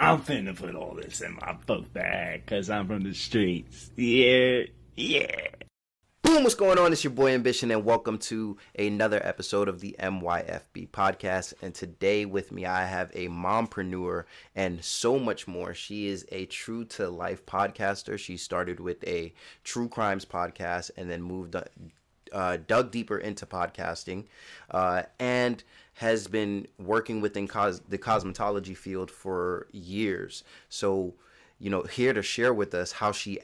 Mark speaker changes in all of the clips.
Speaker 1: I'm finna put all this in my book bag because I'm from the streets. Yeah, yeah.
Speaker 2: Boom, what's going on? It's your boy Ambition, and welcome to another episode of the MYFB podcast. And today with me, I have a mompreneur and so much more. She is a true to life podcaster. She started with a true crimes podcast and then moved, uh, dug deeper into podcasting, uh, and has been working within cos- the cosmetology field for years. So, you know, here to share with us how she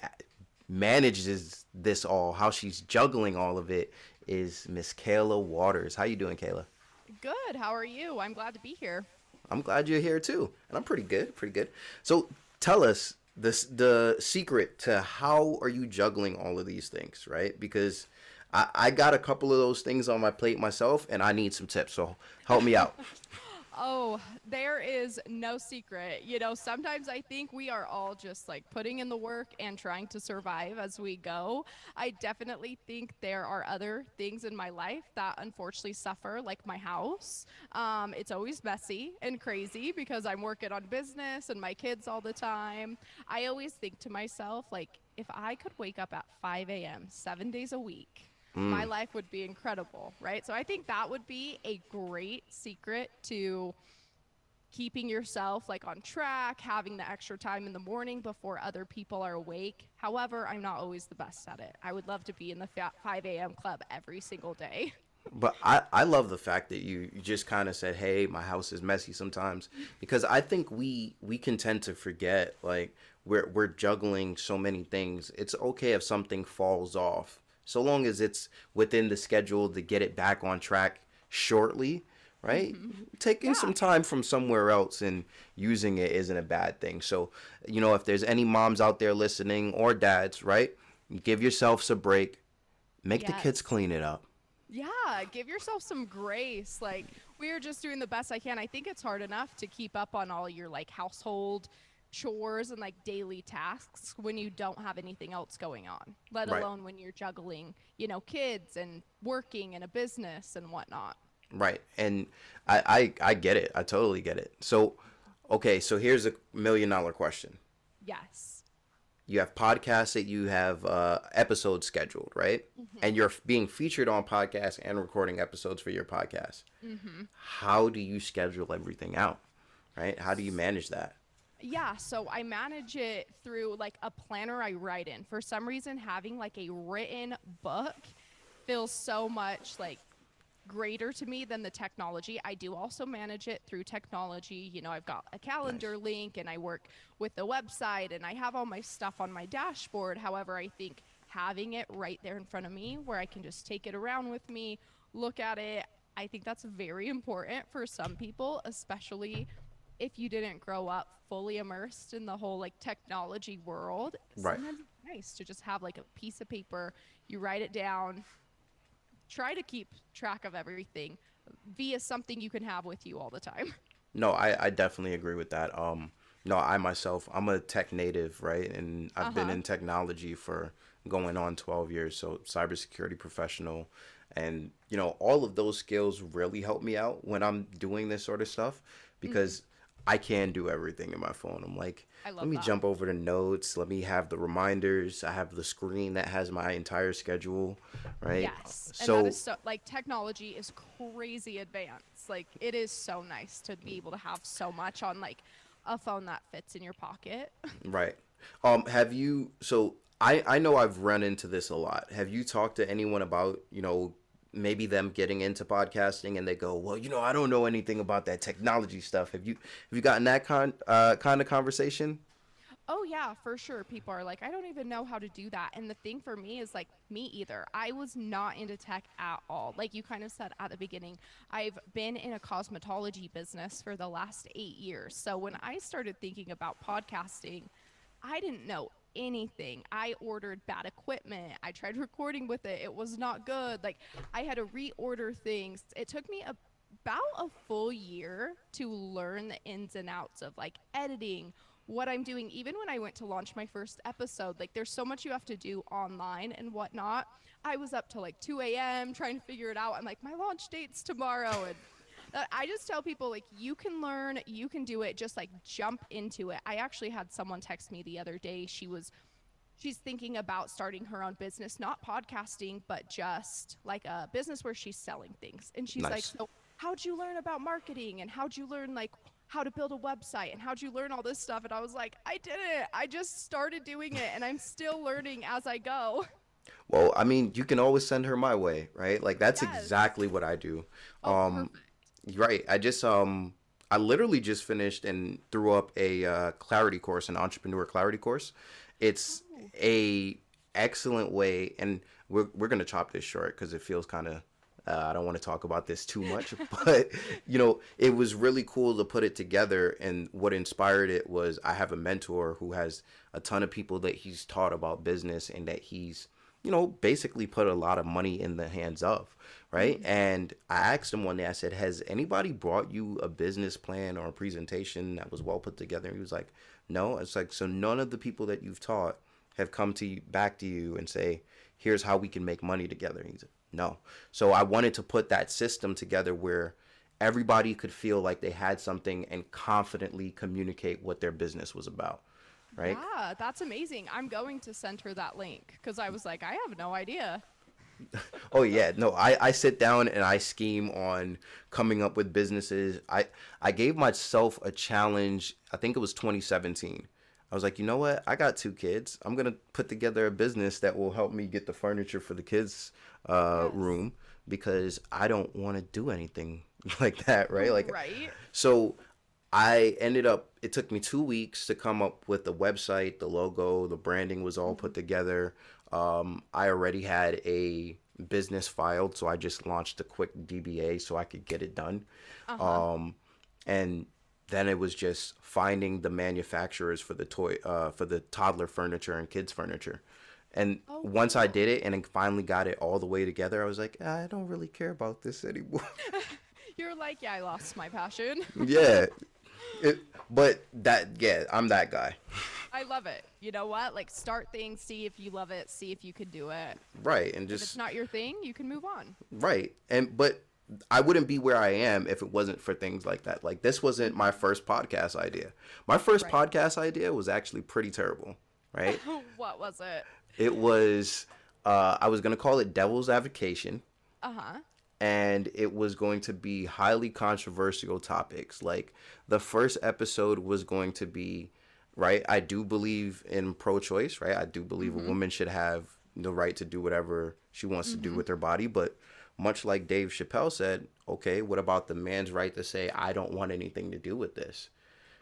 Speaker 2: manages this all, how she's juggling all of it, is Miss Kayla Waters. How you doing, Kayla?
Speaker 3: Good. How are you? I'm glad to be here.
Speaker 2: I'm glad you're here too, and I'm pretty good, pretty good. So tell us this the secret to how are you juggling all of these things, right? Because I, I got a couple of those things on my plate myself, and I need some tips. So help me out.
Speaker 3: Oh, there is no secret. You know, sometimes I think we are all just like putting in the work and trying to survive as we go. I definitely think there are other things in my life that unfortunately suffer, like my house. Um, it's always messy and crazy because I'm working on business and my kids all the time. I always think to myself, like, if I could wake up at 5 a.m. seven days a week, my mm. life would be incredible, right? So I think that would be a great secret to keeping yourself like on track, having the extra time in the morning before other people are awake. However, I'm not always the best at it. I would love to be in the 5 a.m. club every single day.
Speaker 2: But I, I love the fact that you, you just kind of said, "Hey, my house is messy sometimes," because I think we we can tend to forget like we're we're juggling so many things. It's okay if something falls off, so long as it's within the schedule to get it back on track shortly, right? Mm-hmm. Taking some time from somewhere else and using it isn't a bad thing. So, you know, if there's any moms out there listening or dads, right? Give yourselves a break. Make the kids clean it up.
Speaker 3: Yeah, give yourself some grace. Like, we are just doing the best I can. I think it's hard enough to keep up on all your like household chores and like daily tasks when you don't have anything else going on, let
Speaker 2: Right.
Speaker 3: alone when you're juggling, you know, kids and working and a business and whatnot.
Speaker 2: Right. And I, I I get it. I totally get it. So okay, so here's a million dollar question.
Speaker 3: Yes.
Speaker 2: You have podcasts that you have uh, episodes scheduled, right? And you're being featured on podcasts and recording episodes for your podcast. How do you schedule everything out? Right? How do you manage that?
Speaker 3: Yeah, so I manage it through like a planner I write in. For some reason, having like a written book feels so much like greater to me than the technology. I do also manage it through technology. You know, I've got a calendar link and I work with the website and I have all my stuff on my dashboard. However, I think having it right there in front of me where I can just take it around with me, look at it, I think that's very important for some people, especially if you didn't grow up fully immersed in the whole like technology world.
Speaker 2: Right.
Speaker 3: Sometimes it's nice to just have like a piece of paper, you write it down, try to keep track of everything via something you can have with you all the time.
Speaker 2: No, I, I definitely agree with that. Um, no, I myself, I'm a tech native, right? And I've been
Speaker 3: Uh-huh.
Speaker 2: in technology for going on 12 years, so cybersecurity professional. And, you know, all of those skills really help me out when I'm doing this sort of stuff because I can do everything in my phone. I'm like, let me
Speaker 3: that.
Speaker 2: jump over to notes, let me have the reminders. I have the screen that has my entire schedule, right?
Speaker 3: Yes.
Speaker 2: So,
Speaker 3: and that is so like technology is crazy advanced. Like it is so nice to be able to have so much on like a phone that fits in your pocket.
Speaker 2: Right. Um, have you so I I know I've run into this a lot. Have you talked to anyone about, you know, maybe them getting into podcasting and they go, "Well, you know, I don't know anything about that technology stuff." Have you have you gotten that con uh kind of conversation?
Speaker 3: Oh yeah, for sure. People are like, I don't even know how to do that. And the thing for me is like me either. I was not into tech at all. Like you kind of said at the beginning, I've been in a cosmetology business for the last 8 years. So when I started thinking about podcasting, I didn't know anything. I ordered bad equipment. I tried recording with it. It was not good. Like I had to reorder things. It took me a about a full year to learn the ins and outs of like editing, what I'm doing. Even when I went to launch my first episode, like there's so much you have to do online and whatnot. I was up till like 2 a.m. trying to figure it out. I'm like, my launch date's tomorrow. And I just tell people like you can learn, you can do it, just like jump into it. I actually had someone text me the other day. She was she's thinking about starting her own business, not podcasting, but just like a business where she's selling things. And she's like, "So, how'd you learn about marketing and how'd you learn like how to build a website and how'd you learn all this stuff?" And I was like, "I didn't. I just started doing it and I'm still learning as I go."
Speaker 2: Well, I mean, you can always send her my way, right? Like that's
Speaker 3: Yes.
Speaker 2: exactly what I do.
Speaker 3: Oh,
Speaker 2: um right. I just um I literally just finished and threw up a uh, clarity course, an entrepreneur clarity course. It's a excellent way and we're we're to chop this short cuz it feels kind of uh, I don't want to talk about this too much, but you know, it was really cool to put it together. And what inspired it was I have a mentor who has a ton of people that he's taught about business and that he's, you know, basically put a lot of money in the hands of, right? Mm-hmm. And I asked him one day, I said, Has anybody brought you a business plan or a presentation that was well put together? And he was like, No. It's like, so none of the people that you've taught have come to you, back to you and say, Here's how we can make money together. And he's like, no. So I wanted to put that system together where everybody could feel like they had something and confidently communicate what their business was about. Right?
Speaker 3: Yeah, that's amazing. I'm going to send her that link because I was like, I have no idea.
Speaker 2: Oh yeah, no, I, I sit down and I scheme on coming up with businesses. I I gave myself a challenge. I think it was 2017. I was like, you know what? I got two kids. I'm gonna put together a business that will help me get the furniture for the kids' uh,
Speaker 3: Yes.
Speaker 2: room because I don't want to do anything like that, right? Like
Speaker 3: right?
Speaker 2: So I ended up, it took me two weeks to come up with the website, the logo, the branding was all put together. Um, I already had a business filed, so I just launched a quick DBA so I could get it done. Um, and then it was just finding the manufacturers for the toy, uh, for the toddler furniture and kids furniture. And
Speaker 3: Oh,
Speaker 2: once I did it and finally got it all the way together, I was like, I don't really care about this anymore.
Speaker 3: You're like, yeah, I lost my passion.
Speaker 2: yeah. It, but that yeah, I'm that guy.
Speaker 3: I love it. You know what? Like, start things, see if you love it, see if you could do it.
Speaker 2: Right. And just
Speaker 3: If it's not your thing, you can move on.
Speaker 2: right. And but I wouldn't be where I am if it wasn't for things like that. Like this wasn't my first podcast idea. My first
Speaker 3: Right.
Speaker 2: podcast idea was actually pretty terrible, right?
Speaker 3: what was it?
Speaker 2: it was uh I was going to call it Devil's Avocation
Speaker 3: Uh huh.
Speaker 2: And it was going to be highly controversial topics. Like the first episode was going to be, right? I do believe in pro-choice, right? I do believe a mm-hmm. woman should have the right to do whatever she wants to do mm-hmm. with her body, but much like Dave Chappelle said, okay, what about the man's right to say I don't want anything to do with this?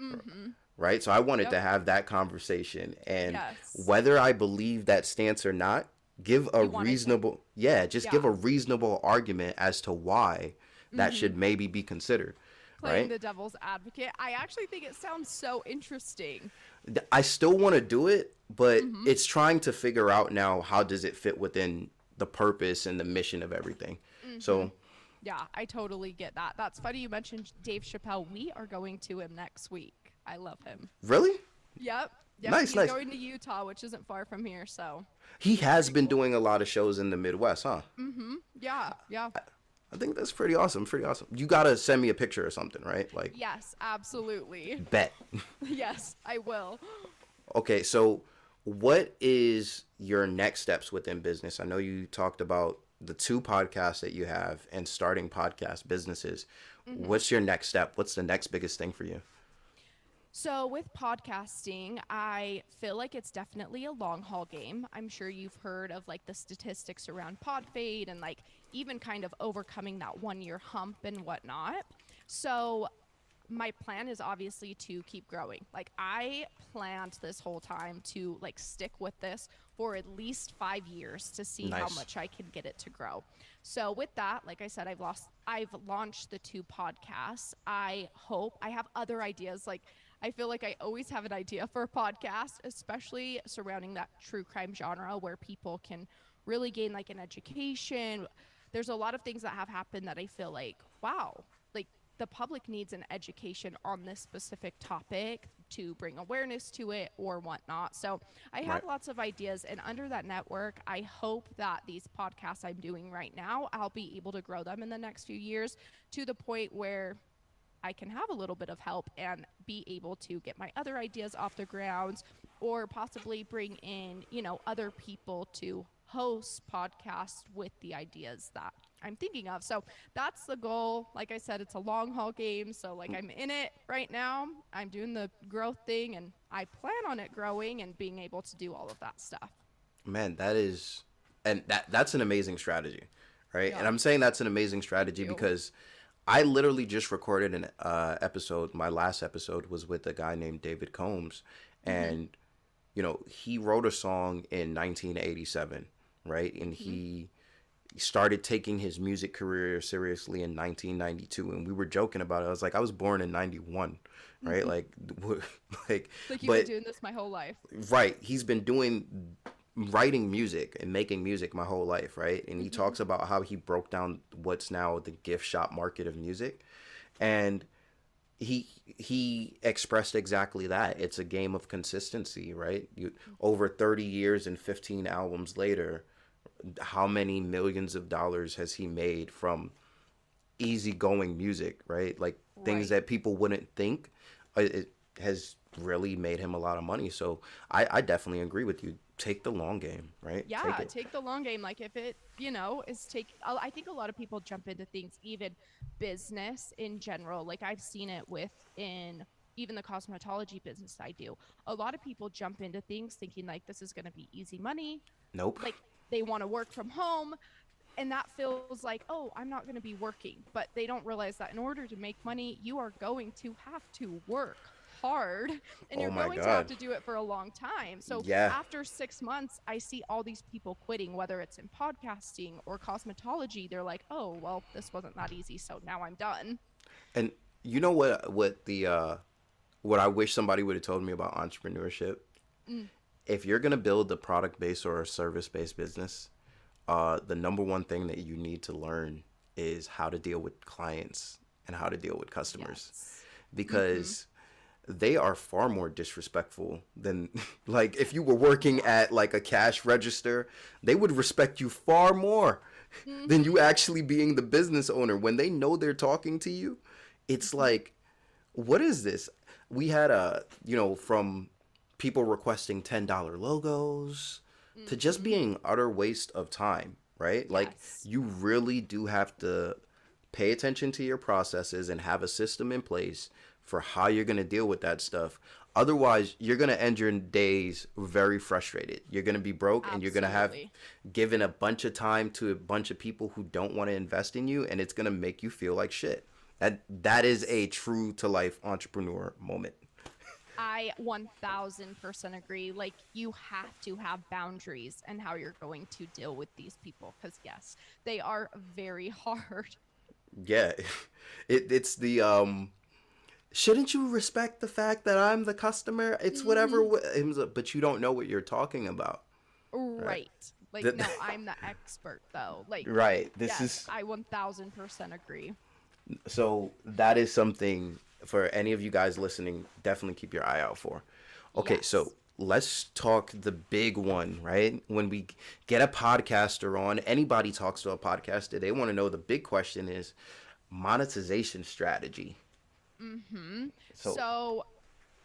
Speaker 2: Mm-hmm. Right? So I wanted to have that conversation and
Speaker 3: Yes.
Speaker 2: whether I believe that stance or not, give a
Speaker 3: wanted to-
Speaker 2: reasonable yeah, just give a reasonable argument as to why that should maybe be considered.
Speaker 3: Playing
Speaker 2: Right?
Speaker 3: the devil's advocate. I actually think it sounds so interesting.
Speaker 2: I still want to do it, but
Speaker 3: Mm-hmm.
Speaker 2: it's trying to figure out now how does it fit within the purpose and the mission of everything.
Speaker 3: Mm-hmm.
Speaker 2: So
Speaker 3: Yeah, I totally get that. That's funny you mentioned Dave Chappelle. We are going to him next week. I love him.
Speaker 2: really,
Speaker 3: Yep. Yep.
Speaker 2: Nice,
Speaker 3: He's
Speaker 2: nice.
Speaker 3: going to Utah, which isn't far from here. So,
Speaker 2: he has been doing a lot of shows in the Midwest, huh? Mm-hmm.
Speaker 3: Yeah, yeah.
Speaker 2: I think that's pretty awesome. Pretty awesome. You gotta send me a picture or something, right? Like
Speaker 3: Yes, absolutely.
Speaker 2: bet.
Speaker 3: yes, I will.
Speaker 2: Okay, so what is your next steps within business? I know you talked about the two podcasts that you have and starting podcast businesses. What's your next step? What's the next biggest thing for you?
Speaker 3: So, with podcasting, I feel like it's definitely a long haul game. I'm sure you've heard of like the statistics around pod fade and like even kind of overcoming that one year hump and whatnot. So, my plan is obviously to keep growing. Like, I planned this whole time to like stick with this for at least five years to see how much I can get it to grow. So with that, like I said, I've lost, I've launched the two podcasts. I hope I have other ideas. Like I feel like I always have an idea for a podcast, especially surrounding that true crime genre where people can really gain like an education. There's a lot of things that have happened that I feel like, wow, like the public needs an education on this specific topic to bring awareness to it or whatnot. So I have
Speaker 2: Right.
Speaker 3: lots of ideas, and under that network, I hope that these podcasts I'm doing right now, I'll be able to grow them in the next few years to the point where I can have a little bit of help and be able to get my other ideas off the ground or possibly bring in, you know, other people to host podcasts with the ideas that I'm thinking of. So that's the goal. Like I said, it's a long haul game. So like mm. I'm in it right now. I'm doing the growth thing and I plan on it growing and being able to do all of that stuff.
Speaker 2: Man, that is, and that that's an amazing strategy, right? And I'm saying that's an amazing strategy because I literally just recorded an uh, episode. My last episode was with a guy named David Combs, mm-hmm. and you know he wrote a song in 1987, right? And mm-hmm. he started taking his music career seriously in 1992, and we were joking about it. I was like, I was born in 91, right? Mm-hmm. Like, like,
Speaker 3: Like you've been doing this my whole life.
Speaker 2: right he's been doing writing music and making music my whole life right? And he talks about how he broke down what's now the gift shop market of music. And he he expressed exactly that. It's a game of consistency right? You over 30 years and 15 albums later how many millions of dollars has he made from easygoing music right? Like things
Speaker 3: Right.
Speaker 2: that people wouldn't think uh, it has really made him a lot of money so i i definitely agree with you take the long game right
Speaker 3: Yeah,
Speaker 2: take
Speaker 3: take, the long game. Like if it, you know, is take. I I think a lot of people jump into things, even business in general. Like I've seen it with in even the cosmetology business I do. A lot of people jump into things thinking like this is going to be easy money.
Speaker 2: nope
Speaker 3: Like they want to work from home. And that feels like, oh, I'm not going to be working. But they don't realize that in order to make money, you are going to have to work hard and
Speaker 2: Oh
Speaker 3: you're
Speaker 2: my
Speaker 3: going to have to do it for a long time. So
Speaker 2: Yeah.
Speaker 3: after six months, I see all these people quitting, whether it's in podcasting or cosmetology. They're like, oh, well, this wasn't that easy. So now I'm done.
Speaker 2: And you know what what the uh what I wish somebody would have told me about entrepreneurship? If you're gonna build a product based or a service based business, uh the number one thing that you need to learn is how to deal with clients and how to deal with customers.
Speaker 3: Yes.
Speaker 2: Because they are far more disrespectful than like if you were working at like a cash register, they would respect you far more than you mm-hmm. actually being the business owner. When they know they're talking to you, it's mm-hmm. like, what is this? We had a, you know, from people requesting $10 logos to just mm-hmm. being utter waste of time, right? Like
Speaker 3: Yes.
Speaker 2: you really do have to pay attention to your processes and have a system in place for how you're going to deal with that stuff. Otherwise, you're going to end your days very frustrated. You're going to be broke and you're going to have given a bunch of time to a bunch of people who don't want to invest in you and it's going to make you feel like shit. That that is a true to life entrepreneur moment.
Speaker 3: I 1000% agree. Like, you have to have boundaries and how you're going to deal with these people. Because, yes, they are very hard.
Speaker 2: Yeah. It it's the um shouldn't you respect the fact that I'm the customer? It's whatever mm-hmm. wh- it was, but you don't know what you're talking about.
Speaker 3: Right. Like,
Speaker 2: Th-
Speaker 3: no, I'm the expert, though. Like,
Speaker 2: Right. This
Speaker 3: yes,
Speaker 2: is
Speaker 3: I 1000% agree.
Speaker 2: so that is something for any of you guys listening definitely keep your eye out for okay
Speaker 3: Yes.
Speaker 2: so let's talk the big one right when we get a podcaster on anybody talks to a podcaster they want to know the big question is monetization strategy
Speaker 3: Mm-hmm.
Speaker 2: so,
Speaker 3: So,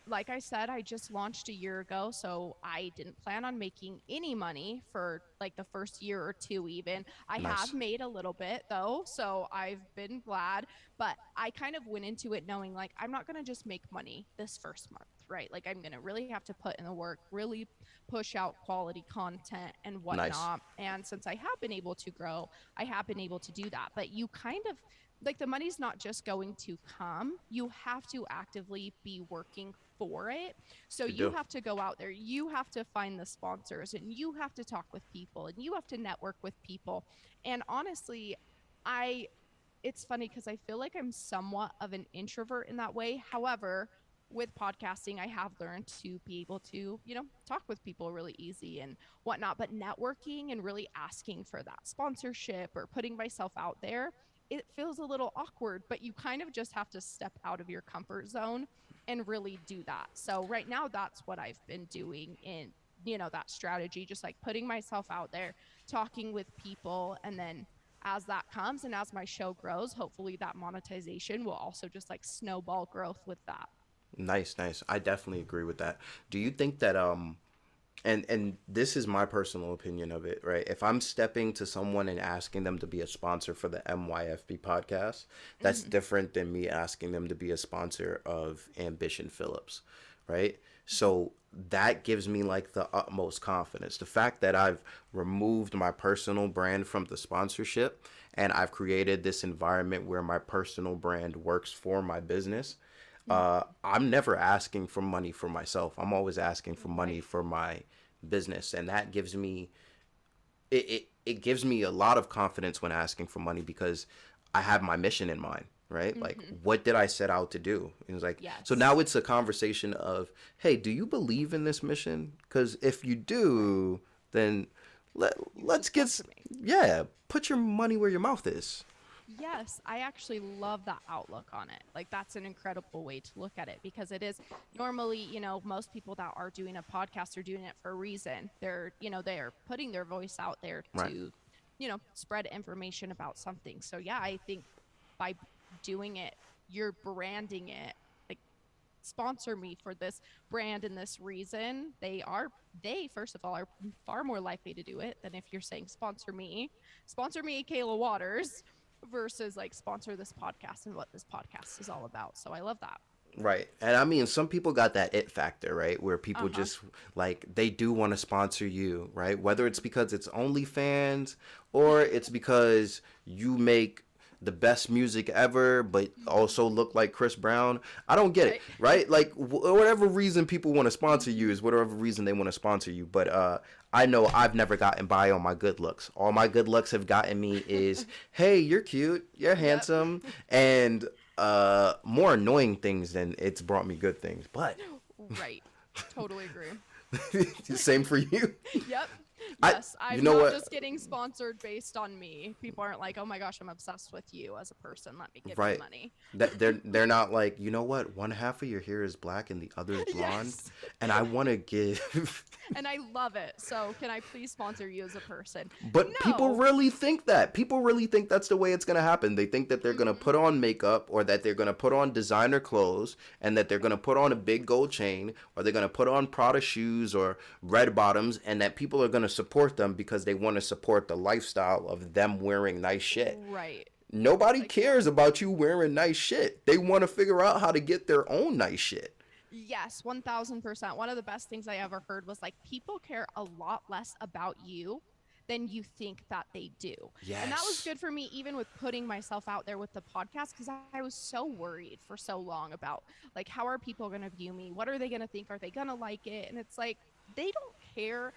Speaker 3: like I said, I just launched a year ago, so I didn't plan on making any money for like the first year or two, even. I
Speaker 2: Nice.
Speaker 3: have made a little bit though, so I've been glad. But I kind of went into it knowing like I'm not gonna just make money this first month, right? Like I'm gonna really have to put in the work, really push out quality content and whatnot. Nice. And since I have been able to grow, I have been able to do that. But you kind of like the money's not just going to come. You have to actively be working for it. So
Speaker 2: You
Speaker 3: you have to go out there. You have to find the sponsors and you have to talk with people and you have to network with people. And honestly i it's funny because i feel like i'm somewhat of an introvert in that way. However with podcasting i have learned to be able to you know talk with people really easy and whatnot. But networking and really asking for that sponsorship or putting myself out there it feels a little awkward, but you kind of just have to step out of your comfort zone and really do that. So right now that's what I've been doing in you know that strategy just like putting myself out there, talking with people and then as that comes and as my show grows, hopefully that monetization will also just like snowball growth with that.
Speaker 2: Nice, nice. I definitely agree with that. Do you think that um and and this is my personal opinion of it, right? If I'm stepping to someone and asking them to be a sponsor for the MYFB podcast, that's mm-hmm. different than me asking them to be a sponsor of Ambition Phillips, right? So that gives me like the utmost confidence. The fact that I've removed my personal brand from the sponsorship and I've created this environment where my personal brand works for my business. Uh, I'm never asking for money for myself. I'm always asking for money for my business, and that gives me it, it it gives me a lot of confidence when asking for money because I have my mission in mind right? Mm-hmm. Like, what did I set out to do? And it's like, yes. so now it's a conversation of, hey, do you believe in this mission? Because if you do, then let let's get, yeah, put your money where your mouth is.
Speaker 3: Yes, I actually love that outlook on it. Like that's an incredible way to look at it because it is normally, you know, most people that are doing a podcast are doing it for a reason. They're, you know, they're putting their voice out there to, right. you know, spread information about something. So yeah, I think by doing it, you're branding it. Like sponsor me for this brand and this reason. They are they first of all are far more likely to do it than if you're saying sponsor me. Sponsor me Kayla Waters versus like sponsor this podcast and what this podcast is all about. So I love that.
Speaker 2: Right. And I mean, some people got that it factor, right? Where people uh-huh. just like, they do want to sponsor you, right? Whether it's because it's OnlyFans or it's because you make the best music ever, but also look like Chris Brown. I don't get it, right? Like whatever reason people want to sponsor you is whatever reason they want to sponsor you. But uh, I know I've never gotten by on my good looks. All my good looks have gotten me is, hey, you're cute, you're handsome, yep. and uh, more annoying things than it's brought me good things. But
Speaker 3: right, totally agree.
Speaker 2: Same for you.
Speaker 3: Yep. Yes, I, am not what? just getting sponsored based on me. People aren't like, "Oh my gosh, I'm obsessed with you as a person. Let me give right. you money."
Speaker 2: That they're they're not like, you know what? One half of your hair is black and the other is blonde, yes. and I want to give.
Speaker 3: and I love it. So can I please sponsor you as a person?
Speaker 2: But no. people really think that. People really think that's the way it's gonna happen. They think that they're mm-hmm. gonna put on makeup or that they're gonna put on designer clothes and that they're gonna put on a big gold chain or they're gonna put on Prada shoes or red bottoms and that people are gonna support them because they want to support the lifestyle of them wearing nice shit.
Speaker 3: Right.
Speaker 2: Nobody like, cares about you wearing nice shit. They want to figure out how to get their own nice shit.
Speaker 3: Yes, 1000%. One of the best things I ever heard was like people care a lot less about you than you think that they do. Yes. And that was good for me even with putting myself out there with the podcast because I was so worried for so long about like how are people going to view me? What are they going to think? Are they going to like it? And it's like they don't care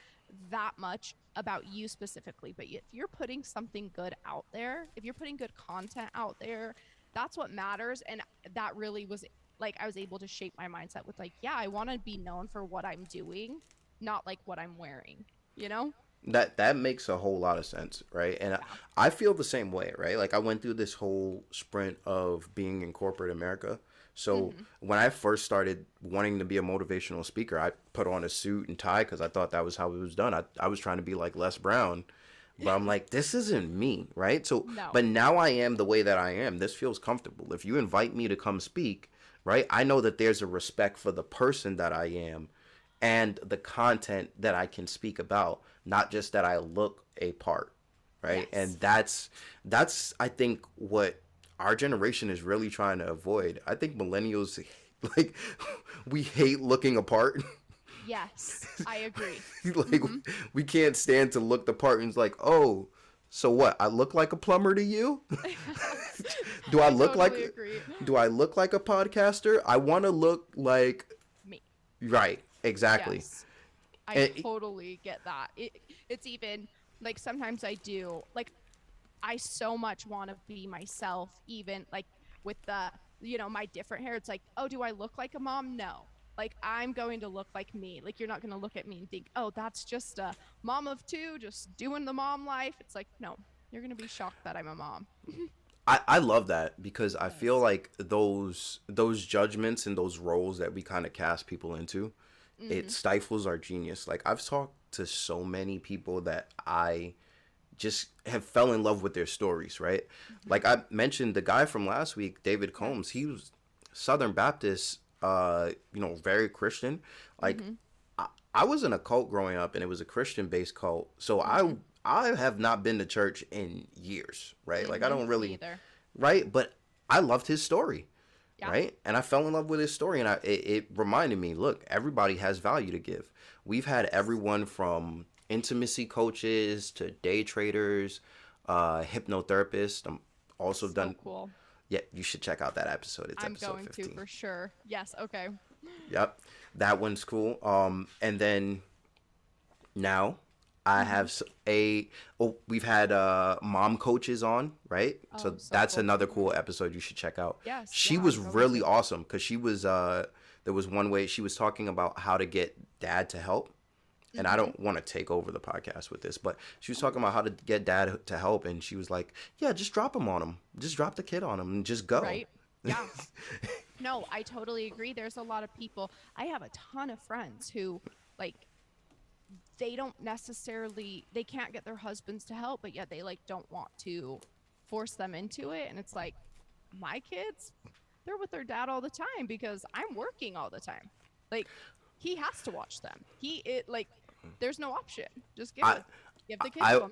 Speaker 3: that much about you specifically, but if you're putting something good out there, if you're putting good content out there, that's what matters and that really was like I was able to shape my mindset with like, yeah, I want to be known for what I'm doing, not like what I'm wearing, you know?
Speaker 2: That that makes a whole lot of sense, right? And yeah. I, I feel the same way, right? Like I went through this whole sprint of being in corporate America. So mm-hmm. when I first started wanting to be a motivational speaker, I put on a suit and tie because I thought that was how it was done. I, I was trying to be like Les Brown, but I'm like, this isn't me, right? So, no. but now I am the way that I am. This feels comfortable. If you invite me to come speak, right? I know that there's a respect for the person that I am and the content that I can speak about, not just that I look a part, right? Yes. And that's that's I think what our generation is really trying to avoid. I think millennials like we hate looking apart.
Speaker 3: Yes, I agree.
Speaker 2: like mm-hmm. we can't stand to look the part and it's like, "Oh, so what? I look like a plumber to you? do I, I look totally like agree. Do I look like a podcaster? I want to look like
Speaker 3: me.
Speaker 2: Right. Exactly. Yes.
Speaker 3: I and, totally get that. It, it's even like sometimes I do like I so much want to be myself even like with the you know my different hair it's like oh do I look like a mom no like I'm going to look like me. Like you're not going to look at me and think, "Oh, that's just a mom of two just doing the mom life." It's like, "No, you're going to be shocked that I'm a mom."
Speaker 2: I, I love that because I feel like those those judgments and those roles that we kind of cast people into, it mm-hmm. stifles our genius. Like I've talked to so many people that I just have fell in love with their stories, right? Mm-hmm. Like I mentioned the guy from last week, David Combs, he was Southern Baptist, uh, you know, very Christian. Like mm-hmm. I, I was in a cult growing up and it was a Christian based cult. So I mm-hmm. I have not been to church in years, right? Like I don't really
Speaker 3: either.
Speaker 2: right? But I loved his story,
Speaker 3: Yeah.
Speaker 2: right? And I fell in love with his story, and I it, it reminded me, look, everybody has value to give. We've had everyone from intimacy coaches to day traders, uh, hypnotherapists. I'm also
Speaker 3: So
Speaker 2: done.
Speaker 3: cool.
Speaker 2: Yeah, you should check out that episode. It's
Speaker 3: I'm
Speaker 2: episode
Speaker 3: going
Speaker 2: 15.
Speaker 3: to for sure. Yes. Okay.
Speaker 2: Yep, that one's cool. Um, and then now I have a Oh, we've had uh mom coaches on, right? so
Speaker 3: Oh, so
Speaker 2: that's
Speaker 3: cool.
Speaker 2: another cool episode you should check out.
Speaker 3: Yes,
Speaker 2: she
Speaker 3: yeah,
Speaker 2: was really awesome because she was uh there was one way she was talking about how to get dad to help. And. I don't want to take over the podcast with this, but she was talking about how to get dad to help, and she was like, "Yeah, just drop him on him, just drop the kid on him, and just go."
Speaker 3: Right. Yeah. no, I totally agree. There's a lot of people. I have a ton of friends who, like, they don't necessarily they can't get their husbands to help, but yet they like don't want to force them into it. And it's like, my kids, they're with their dad all the time because I'm working all the time. Like, he has to watch them. He it like, there's no option. Just give
Speaker 2: I-
Speaker 3: it. Give the kids
Speaker 2: I-
Speaker 3: to him.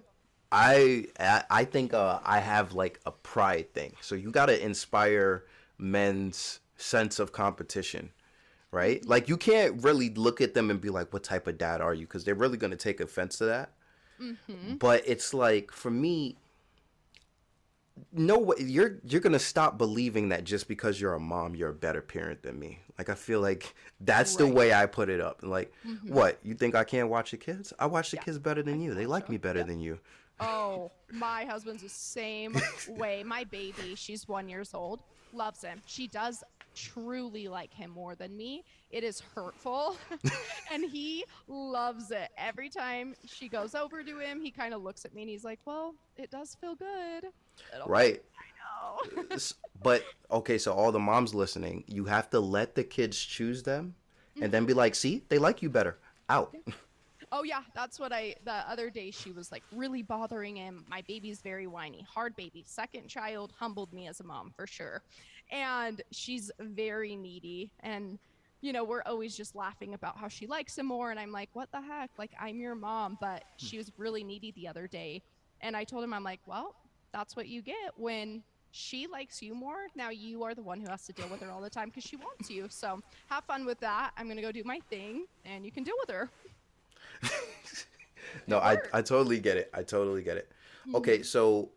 Speaker 2: I I- think uh, I have like a pride thing. So you got to inspire men's sense of competition, right? Like you can't really look at them and be like, "What type of dad are you?" Because they're really gonna take offense to that. But it's like for me, no way you're you're gonna stop believing that just because you're a mom, you're a better parent than me. Like I feel like that's the way I put it up. Like, mm-hmm. what you think I can't watch the kids? I watch the kids better than you. They like me better than you.
Speaker 3: Oh, my husband's the same way. My baby, she's one years old, loves him. She does truly like him more than me. It is hurtful, and he loves it. Every time she goes over to him, he kind of looks at me and he's like, "Well, it does feel good."
Speaker 2: Right.
Speaker 3: "I know."
Speaker 2: But okay, so all the moms listening, you have to let the kids choose them and then be mm-hmm. like, see, they like you better. Out.
Speaker 3: Oh yeah, that's what I. The other day she was like really bothering him. My baby's very whiny, hard baby, second child, humbled me as a mom for sure, and she's very needy. And you know we're always just laughing about how she likes him more. And I'm like, what the heck? Like I'm your mom, but hmm. she was really needy the other day, and I told him I'm like, well, that's what you get when. She likes you more. Now you are the one who has to deal with her all the time because she wants you. So have fun with that. I'm gonna go do my thing, and you can deal with her.
Speaker 2: No, I. I totally get it. I totally get it. Mm-hmm. Okay, so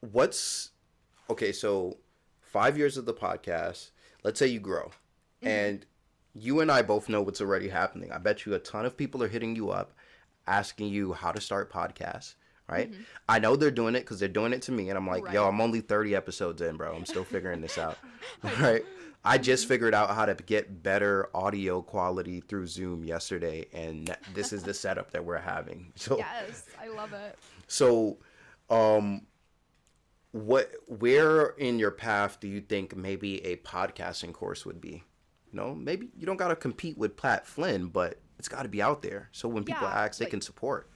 Speaker 2: what's okay, so five years of the podcast, let's say you grow mm-hmm. and you and I both know what's already happening. I bet you a ton of people are hitting you up asking you how to start podcasts. Right, I know they're doing it because they're doing it to me, and I'm like, yo, I'm only 30 episodes in, bro. I'm still figuring this out. right, I just figured out how to get better audio quality through Zoom yesterday, and this is the setup that we're having. So,
Speaker 3: Yes, I love it.
Speaker 2: so, um, what, where in your path do you think maybe a podcasting course would be? You know, maybe you don't gotta compete with Pat Flynn, but it's got to be out there. So when people
Speaker 3: Yeah,
Speaker 2: ask, they
Speaker 3: like-
Speaker 2: can support.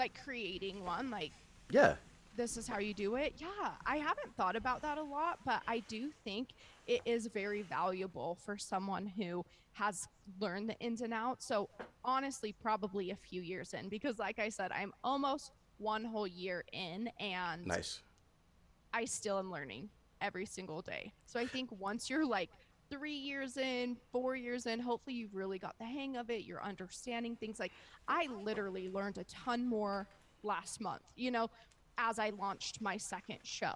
Speaker 3: Like creating one, like
Speaker 2: Yeah.
Speaker 3: this is how you do it. Yeah, I haven't thought about that a lot, but I do think it is very valuable for someone who has learned the ins and outs. So honestly, probably a few years in, because like I said, I'm almost one whole year in, and
Speaker 2: Nice.
Speaker 3: I still am learning every single day. So I think once you're like three years in, four years in, hopefully you've really got the hang of it. You're understanding things. Like I literally learned a ton more last month, you know, as I launched my second show.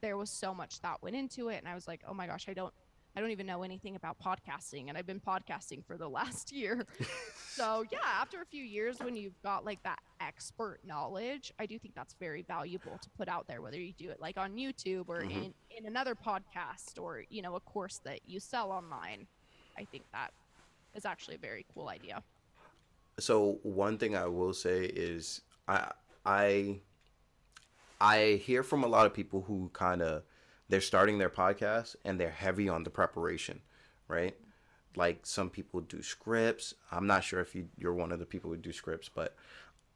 Speaker 3: There was so much that went into it. And I was like, oh my gosh, I don't. I don't even know anything about podcasting, and I've been podcasting for the last year. so, yeah, after a few years, when you've got like that expert knowledge, I do think that's very valuable to put out there, whether you do it like on YouTube or
Speaker 2: Mhm.
Speaker 3: in, in another podcast or, you know, a course that you sell online. I think that is actually a very cool idea.
Speaker 2: So one thing I will say is I I I hear from a lot of people who kind of they're starting their podcast and they're heavy on the preparation, right? Like some people do scripts. I'm not sure if you you're one of the people who do scripts, but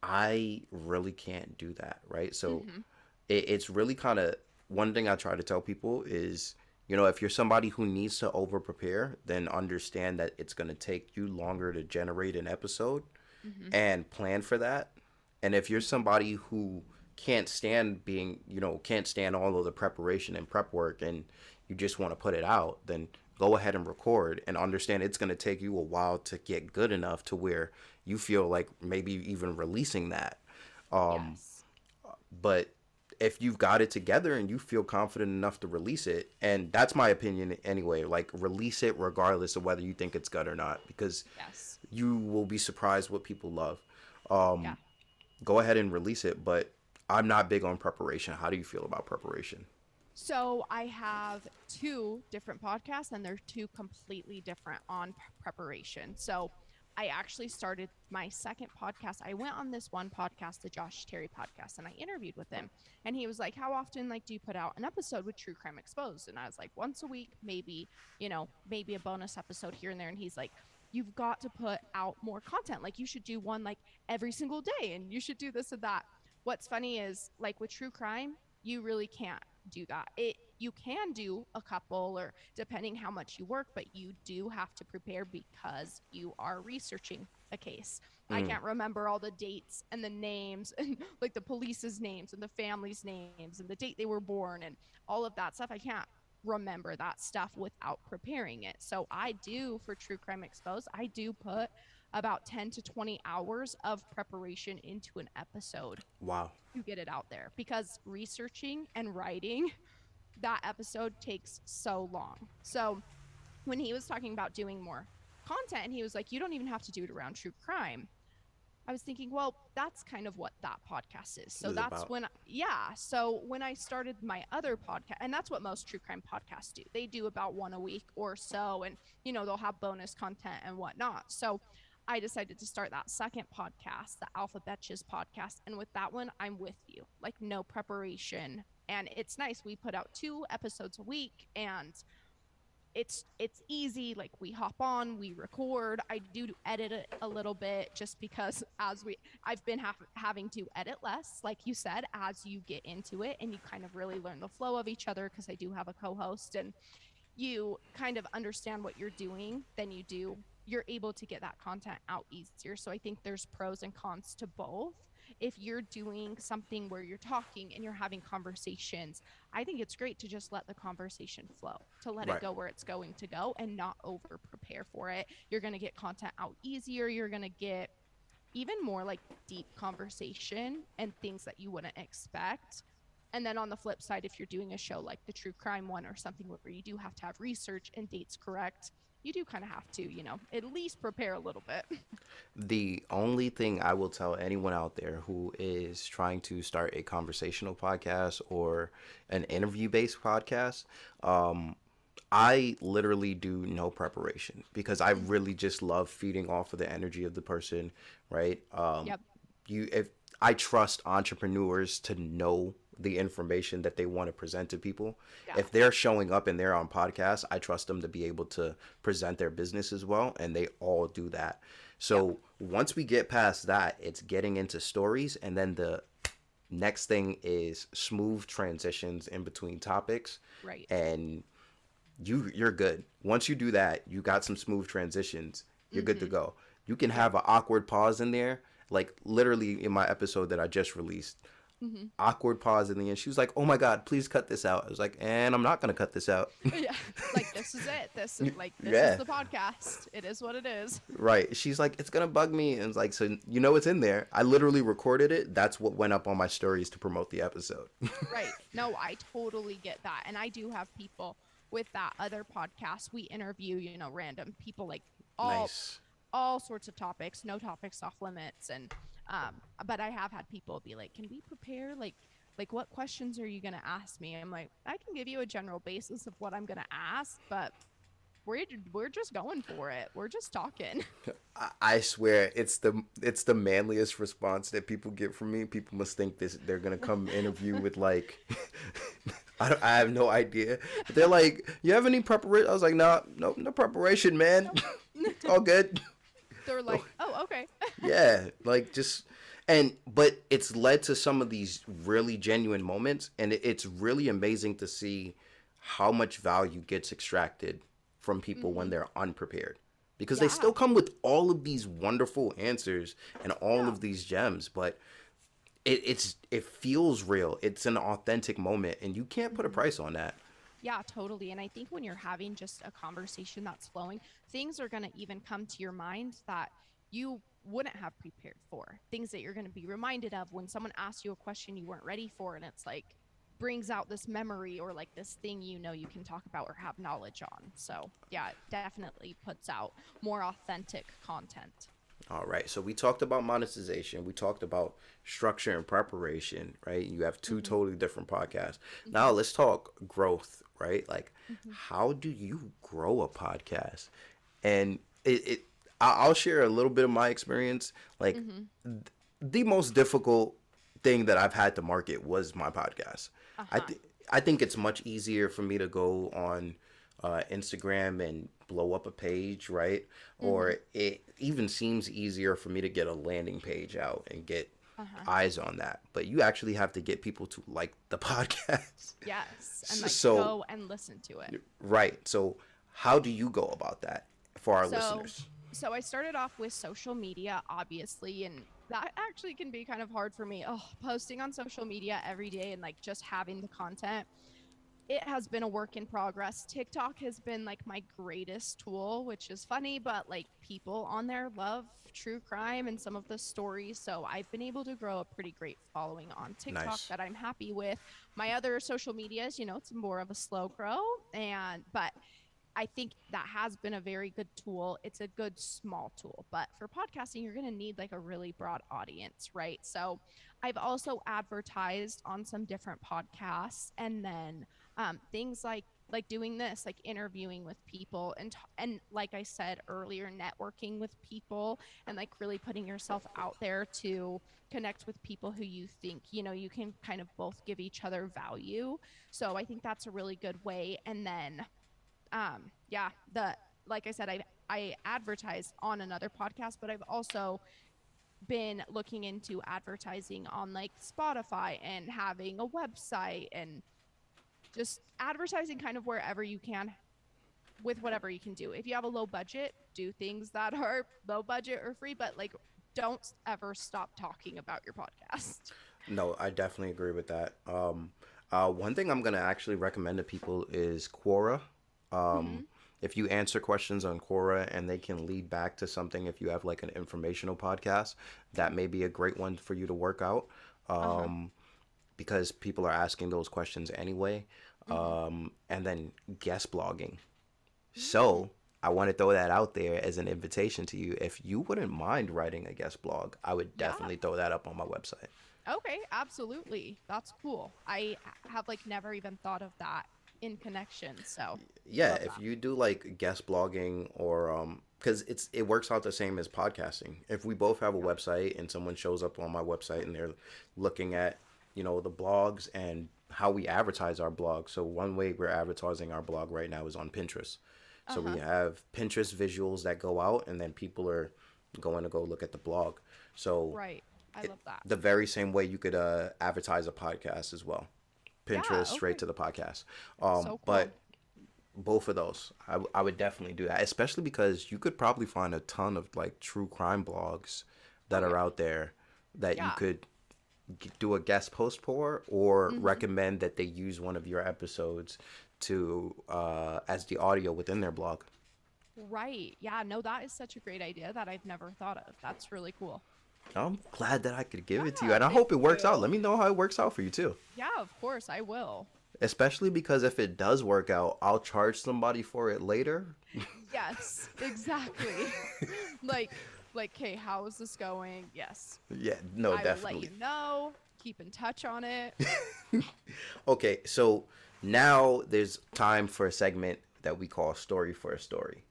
Speaker 2: I really can't do that, right? So mm-hmm. it, it's really kind of one thing I try to tell people is, you know, if you're somebody who needs to over prepare, then understand that it's going to take you longer to generate an episode mm-hmm. and plan for that. And if you're somebody who can't stand being, you know, can't stand all of the preparation and prep work and you just want to put it out, then go ahead and record and understand it's going to take you a while to get good enough to where you feel like maybe even releasing that. Um,
Speaker 3: yes.
Speaker 2: but if you've got it together and you feel confident enough to release it and that's my opinion anyway like release it regardless of whether you think it's good or not because
Speaker 3: Yes.
Speaker 2: you will be surprised what people love um
Speaker 3: Yeah.
Speaker 2: go ahead and release it but i'm not big on preparation how do you feel about preparation
Speaker 3: So I have two different podcasts, and they're two completely different on preparation. So I actually started my second podcast. I went on this one podcast, the Josh Terry podcast, and I interviewed with him. And he was like, "How often like do you put out an episode with True Crime Exposed?" And I was like, "Once a week, maybe. You know, maybe a bonus episode here and there." And he's like. You've got to put out more content. Like you should do one like every single day, and you should do this and that. What's funny is like with true crime, you really can't do that. It you can do a couple or depending how much you work, but you do have to prepare because you are researching a case. I
Speaker 2: Mm.
Speaker 3: can't remember all the dates and the names and like the police's names and the family's names and the date they were born and all of that stuff. I can't remember that stuff without preparing it. So I do for True Crime Exposed, I do put about 10 to 20 hours of preparation into an episode
Speaker 2: wow
Speaker 3: to get it out there because researching and writing that episode takes so long. So when he was talking about doing more content and he was like you don't even have to do it around true crime. I was thinking, well, that's kind of what that podcast is. So
Speaker 2: Is
Speaker 3: that's
Speaker 2: about.
Speaker 3: when yeah, so when I started my other podcast and that's what most true crime podcasts do. They do about one a week or so and you know, they'll have bonus content and whatnot. So I decided to start that second podcast, the Alpha Betches podcast. And with that one, I'm with you. Like no preparation. And it's nice. We put out two episodes a week and it's it's easy. Like we hop on, we record. I do edit it a little bit just because as we I've been ha- having to edit less, like you said, as you get into it and you kind of really learn the flow of each other because I do have a co-host and you kind of understand what you're doing, then you do you're able to get that content out easier. So I think there's pros and cons to both. If you're doing something where you're talking and you're having conversations, I think it's great to just let the conversation flow, to let
Speaker 2: Right.
Speaker 3: it go where it's going to go and not over prepare for it. You're going to get content out easier. You're going to get even more like deep conversation and things that you wouldn't expect. And then on the flip side, if you're doing a show like the true crime one or something where you do have to have research and dates correct, you do kind of have to, you know, at least prepare a little bit.
Speaker 2: The only thing I will tell anyone out there who is trying to start a conversational podcast or an interview based podcast, um, I literally do no preparation because I really just love feeding off of the energy of the person, right? Um,
Speaker 3: Yep.
Speaker 2: You, if I trust entrepreneurs to know the information that they want to present to people.
Speaker 3: Yeah.
Speaker 2: If they're showing up and they're on podcasts, I trust them to be able to present their business as well, and they all do that. So once we get past that, it's getting into stories, and then the next thing is smooth transitions in between topics,
Speaker 3: Right.
Speaker 2: and you you're good. Once you do that, you got some smooth transitions. You're good to
Speaker 3: Mm-hmm.
Speaker 2: go. You can have an awkward pause in there, like literally in my episode that I just released.
Speaker 3: Mm-hmm.
Speaker 2: Awkward pause in the end. She was like, "Oh my god, please cut this out." I was like, "And I'm not gonna cut this out."
Speaker 3: yeah. Like this is it. This is like this
Speaker 2: Yeah.
Speaker 3: is the podcast. It is what it is.
Speaker 2: right? She's like, "It's gonna bug me," and it's like, "So you know it's in there." I literally recorded it. That's what went up on my stories to promote the episode.
Speaker 3: right. No, I totally get that. And I do have people with that other podcast. We interview, you know, random people like all
Speaker 2: nice.
Speaker 3: all sorts of topics, no topics off limits. And um, but I have had people be like, "Can we prepare? Like, like what questions are you gonna ask me?" I'm like, I can give you a general basis of what I'm gonna ask, but we're we're just going for it. We're just talking.
Speaker 2: I- swear it's the it's the manliest response that people get from me. People must think this they're gonna come interview with like I, don't, I have no idea. They're like, you have any preparation? I was like, no, no, no preparation, man. all good.
Speaker 3: They're like.
Speaker 2: Yeah, like just and but it's led to some of these really genuine moments, and it, it's really amazing to see how much value gets extracted from people when mm-hmm. they're unprepared because they still come with all of these wonderful answers and all
Speaker 3: Yeah.
Speaker 2: of these gems but it, it's it feels real it's an authentic moment and you can't put a mm-hmm. price on that
Speaker 3: Yeah, totally. And I think when you're having just a conversation that's flowing, things are going to even come to your mind that you wouldn't have prepared for. Things that you're going to be reminded of when someone asks you a question you weren't ready for. And it's like, brings out this memory or like this thing you know you can talk about or have knowledge on. So, yeah, it definitely puts out more authentic content.
Speaker 2: All right. So we talked about monetization. We talked about structure and preparation, right? You have 2 mm-hmm. totally different podcasts. Mm-hmm. Now let's talk growth, right? Like, mm-hmm. how do you grow a podcast? And it, it I- I'll share a little bit of my experience. Like, mm-hmm. th- the most difficult thing that I've had to market was my podcast. I uh-huh. think I think it's much easier for me to go on uh, Instagram and blow up a page, right? Or mm-hmm. it even seems easier for me to get a landing page out and get uh-huh. eyes on that. But you actually have to get people to like the podcast.
Speaker 3: Yes. And like
Speaker 2: So-
Speaker 3: go and listen to it.
Speaker 2: right. So, how do you go about that for our
Speaker 3: So-
Speaker 2: listeners?
Speaker 3: So I started off with social media, obviously, and that actually can be kind of hard for me. Oh, posting on social media every day and like just having the content. It has been a work in progress. TikTok has been like my greatest tool, which is funny, but like people on there love true crime and some of the stories. So I've been able to grow a pretty great following on TikTok
Speaker 2: Nice.
Speaker 3: that I'm happy with. My other social medias, you know, it's more of a slow grow and but I think that has been a very good tool. It's a good small tool, but for podcasting, you're going to need like a really broad audience, right? So I've also advertised on some different podcasts and then um, things like like doing this like interviewing with people and and like i said earlier networking with people and like really putting yourself out there to connect with people who you think you know you can kind of both give each other value so i think that's a really good way and then um yeah the like i said i i advertised on another podcast but i've also been looking into advertising on like spotify and having a website and just advertising kind of wherever you can with whatever you can do if you have a low budget do things that are low budget or free but like don't ever stop talking about your podcast
Speaker 2: No, I definitely agree with that. Um, uh, one thing I'm gonna actually recommend to people is Quora. Um, If you answer questions on Quora and they can lead back to something, if you have like an informational podcast, that may be a great one for you to work out. Um, because people are asking those questions anyway. Um, and then guest blogging. So I want to throw that out there as an invitation to you. If you wouldn't mind writing a guest blog, I would
Speaker 3: Yeah.
Speaker 2: definitely throw that up on my website.
Speaker 3: Okay, absolutely. That's cool. I have like never even thought of that in connection. So
Speaker 2: yeah if
Speaker 3: that.
Speaker 2: you do like guest blogging or um because it's it works out the same as podcasting if we both have a website and someone shows up on my website and they're looking at you know the blogs and how we advertise our blog so one way we're advertising our blog right now is on pinterest so we have pinterest visuals that go out and then people are going to go look at the blog so
Speaker 3: right, I love that.
Speaker 2: the very same way you could uh, advertise a podcast as well. Pinterest straight
Speaker 3: okay.
Speaker 2: to the podcast. Um,
Speaker 3: So cool.
Speaker 2: But both of those, I, w- I would definitely do that, especially because you could probably find a ton of like true crime blogs that are out there that you could do a guest post for or
Speaker 3: Mm-hmm.
Speaker 2: recommend that they use one of your episodes to uh, as the audio within their blog.
Speaker 3: Right. Yeah, no, that is such a great idea that I've never thought of. That's really cool.
Speaker 2: I'm glad that I could give it to you, and I hope it works out. Let me know how it works out for you too.
Speaker 3: Yeah, of course, I will.
Speaker 2: Especially because if it does work out, I'll charge somebody for it later.
Speaker 3: Yes, exactly. like, like, hey, how is this going? Yes.
Speaker 2: Yeah, no, definitely.
Speaker 3: I will let you know. Keep in touch on it.
Speaker 2: Okay, so now there's time for a segment that we call Story for a Story.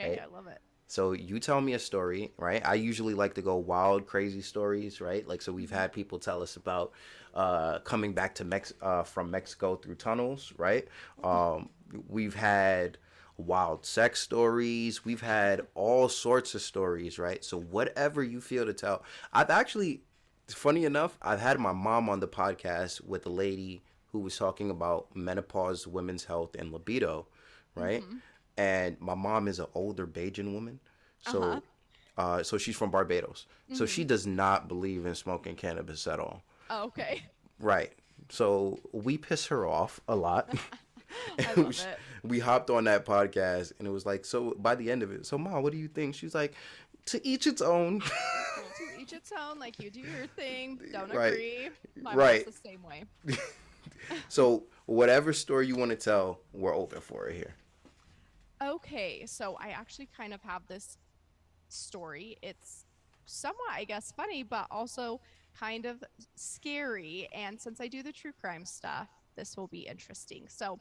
Speaker 3: Okay,
Speaker 2: Right.
Speaker 3: I love it.
Speaker 2: So you tell me a story, right? I usually like to go wild, crazy stories, right? Like so, we've had people tell us about uh, coming back to Mex uh, from Mexico through tunnels, right? Um, we've had wild sex stories. We've had all sorts of stories, right? So whatever you feel to tell. I've actually, funny enough, I've had my mom on the podcast with a lady who was talking about menopause, women's health, and libido, right? Mm-hmm. And my mom is an older Bajan woman, so. Uh-huh. Uh, so she's from Barbados. Mm-hmm. So she mm-hmm. does not believe in smoking cannabis at all.
Speaker 3: Oh, okay.
Speaker 2: Right. So we piss her off a lot.
Speaker 3: It.
Speaker 2: We hopped on that podcast and it was like, so by the end of it, so mom, what do you think? She's like, to each its own.
Speaker 3: to each its own. Like you do your thing. Don't right. agree. My
Speaker 2: right.
Speaker 3: the same way.
Speaker 2: so whatever story you want to tell, we're open for it here.
Speaker 3: Okay, so I actually kind of have this story. It's somewhat, I guess, funny, but also kind of scary. And since I do the true crime stuff, this will be interesting. So,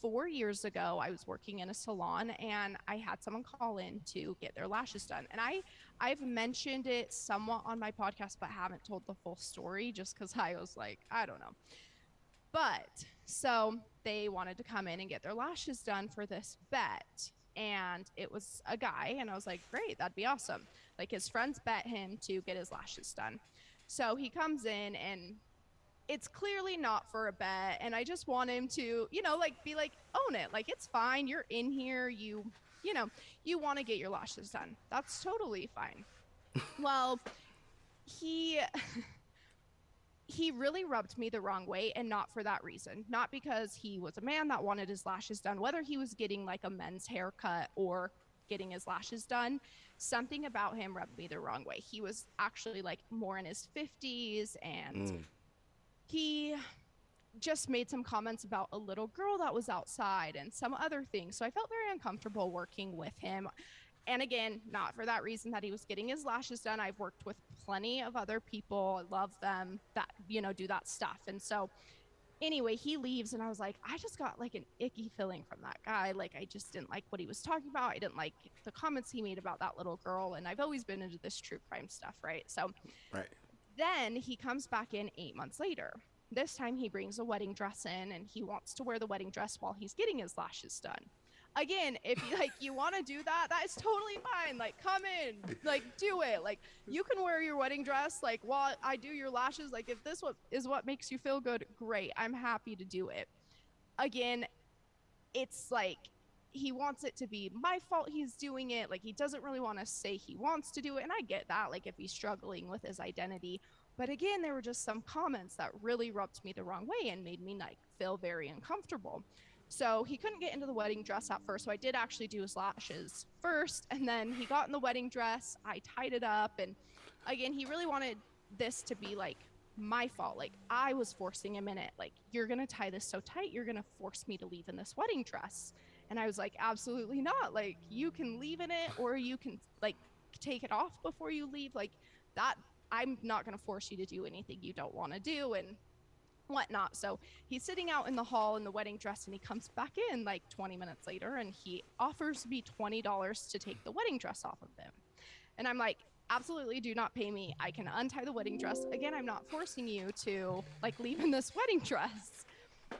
Speaker 3: four years ago, I was working in a salon and I had someone call in to get their lashes done. And I, I've mentioned it somewhat on my podcast, but haven't told the full story just because I was like, I don't know. But so they wanted to come in and get their lashes done for this bet. And it was a guy, and I was like, great, that'd be awesome. Like his friends bet him to get his lashes done. So he comes in and it's clearly not for a bet and i just want him to you know like be like own it like it's fine you're in here you you know you want to get your lashes done that's totally fine well he he really rubbed me the wrong way and not for that reason not because he was a man that wanted his lashes done whether he was getting like a men's haircut or getting his lashes done something about him rubbed me the wrong way he was actually like more in his 50s and mm he just made some comments about a little girl that was outside and some other things. So I felt very uncomfortable working with him. And again, not for that reason that he was getting his lashes done. I've worked with plenty of other people, I love them that, you know, do that stuff. And so anyway, he leaves and I was like, I just got like an icky feeling from that guy. Like I just didn't like what he was talking about. I didn't like the comments he made about that little girl. And I've always been into this true crime stuff, right? So
Speaker 2: right.
Speaker 3: then he comes back in eight months later this time he brings a wedding dress in and he wants to wear the wedding dress while he's getting his lashes done. Again, if you like you want to do that, that is totally fine. Like come in, like do it. Like you can wear your wedding dress like while I do your lashes. Like if this what is what makes you feel good, great. I'm happy to do it. Again, it's like he wants it to be my fault he's doing it. Like he doesn't really want to say he wants to do it. And I get that. Like if he's struggling with his identity but again, there were just some comments that really rubbed me the wrong way and made me like feel very uncomfortable. So he couldn't get into the wedding dress at first. So I did actually do his lashes first. And then he got in the wedding dress. I tied it up. And again, he really wanted this to be like my fault. Like I was forcing him in it. Like, you're going to tie this so tight. You're going to force me to leave in this wedding dress. And I was like, absolutely not. Like, you can leave in it or you can like take it off before you leave. Like, that I'm not going to force you to do anything you don't want to do and whatnot. So he's sitting out in the hall in the wedding dress and he comes back in like 20 minutes later and he offers me $20 to take the wedding dress off of him. And I'm like, absolutely do not pay me. I can untie the wedding dress. Again, I'm not forcing you to like leave in this wedding dress.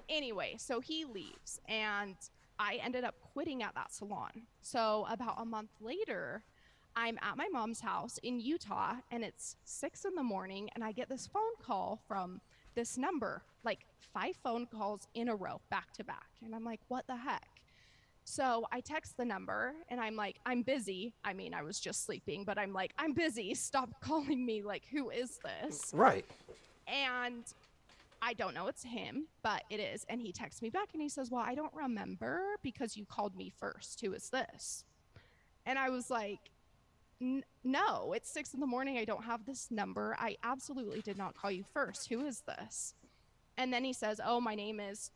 Speaker 3: Anyway, so he leaves and I ended up quitting at that salon. So about a month later, I'm at my mom's house in Utah and it's six in the morning and I get this phone call from this number, like five phone calls in a row, back to back. And I'm like, what the heck? So I text the number and I'm like, I'm busy. I mean, I was just sleeping, but I'm like, I'm busy. Stop calling me. Like, who is this?
Speaker 2: Right.
Speaker 3: And I don't know it's him, but it is. And he texts me back and he says, Well, I don't remember because you called me first. Who is this? And I was like, no, it's six in the morning. I don't have this number. I absolutely did not call you first. Who is this? And then he says, Oh, my name is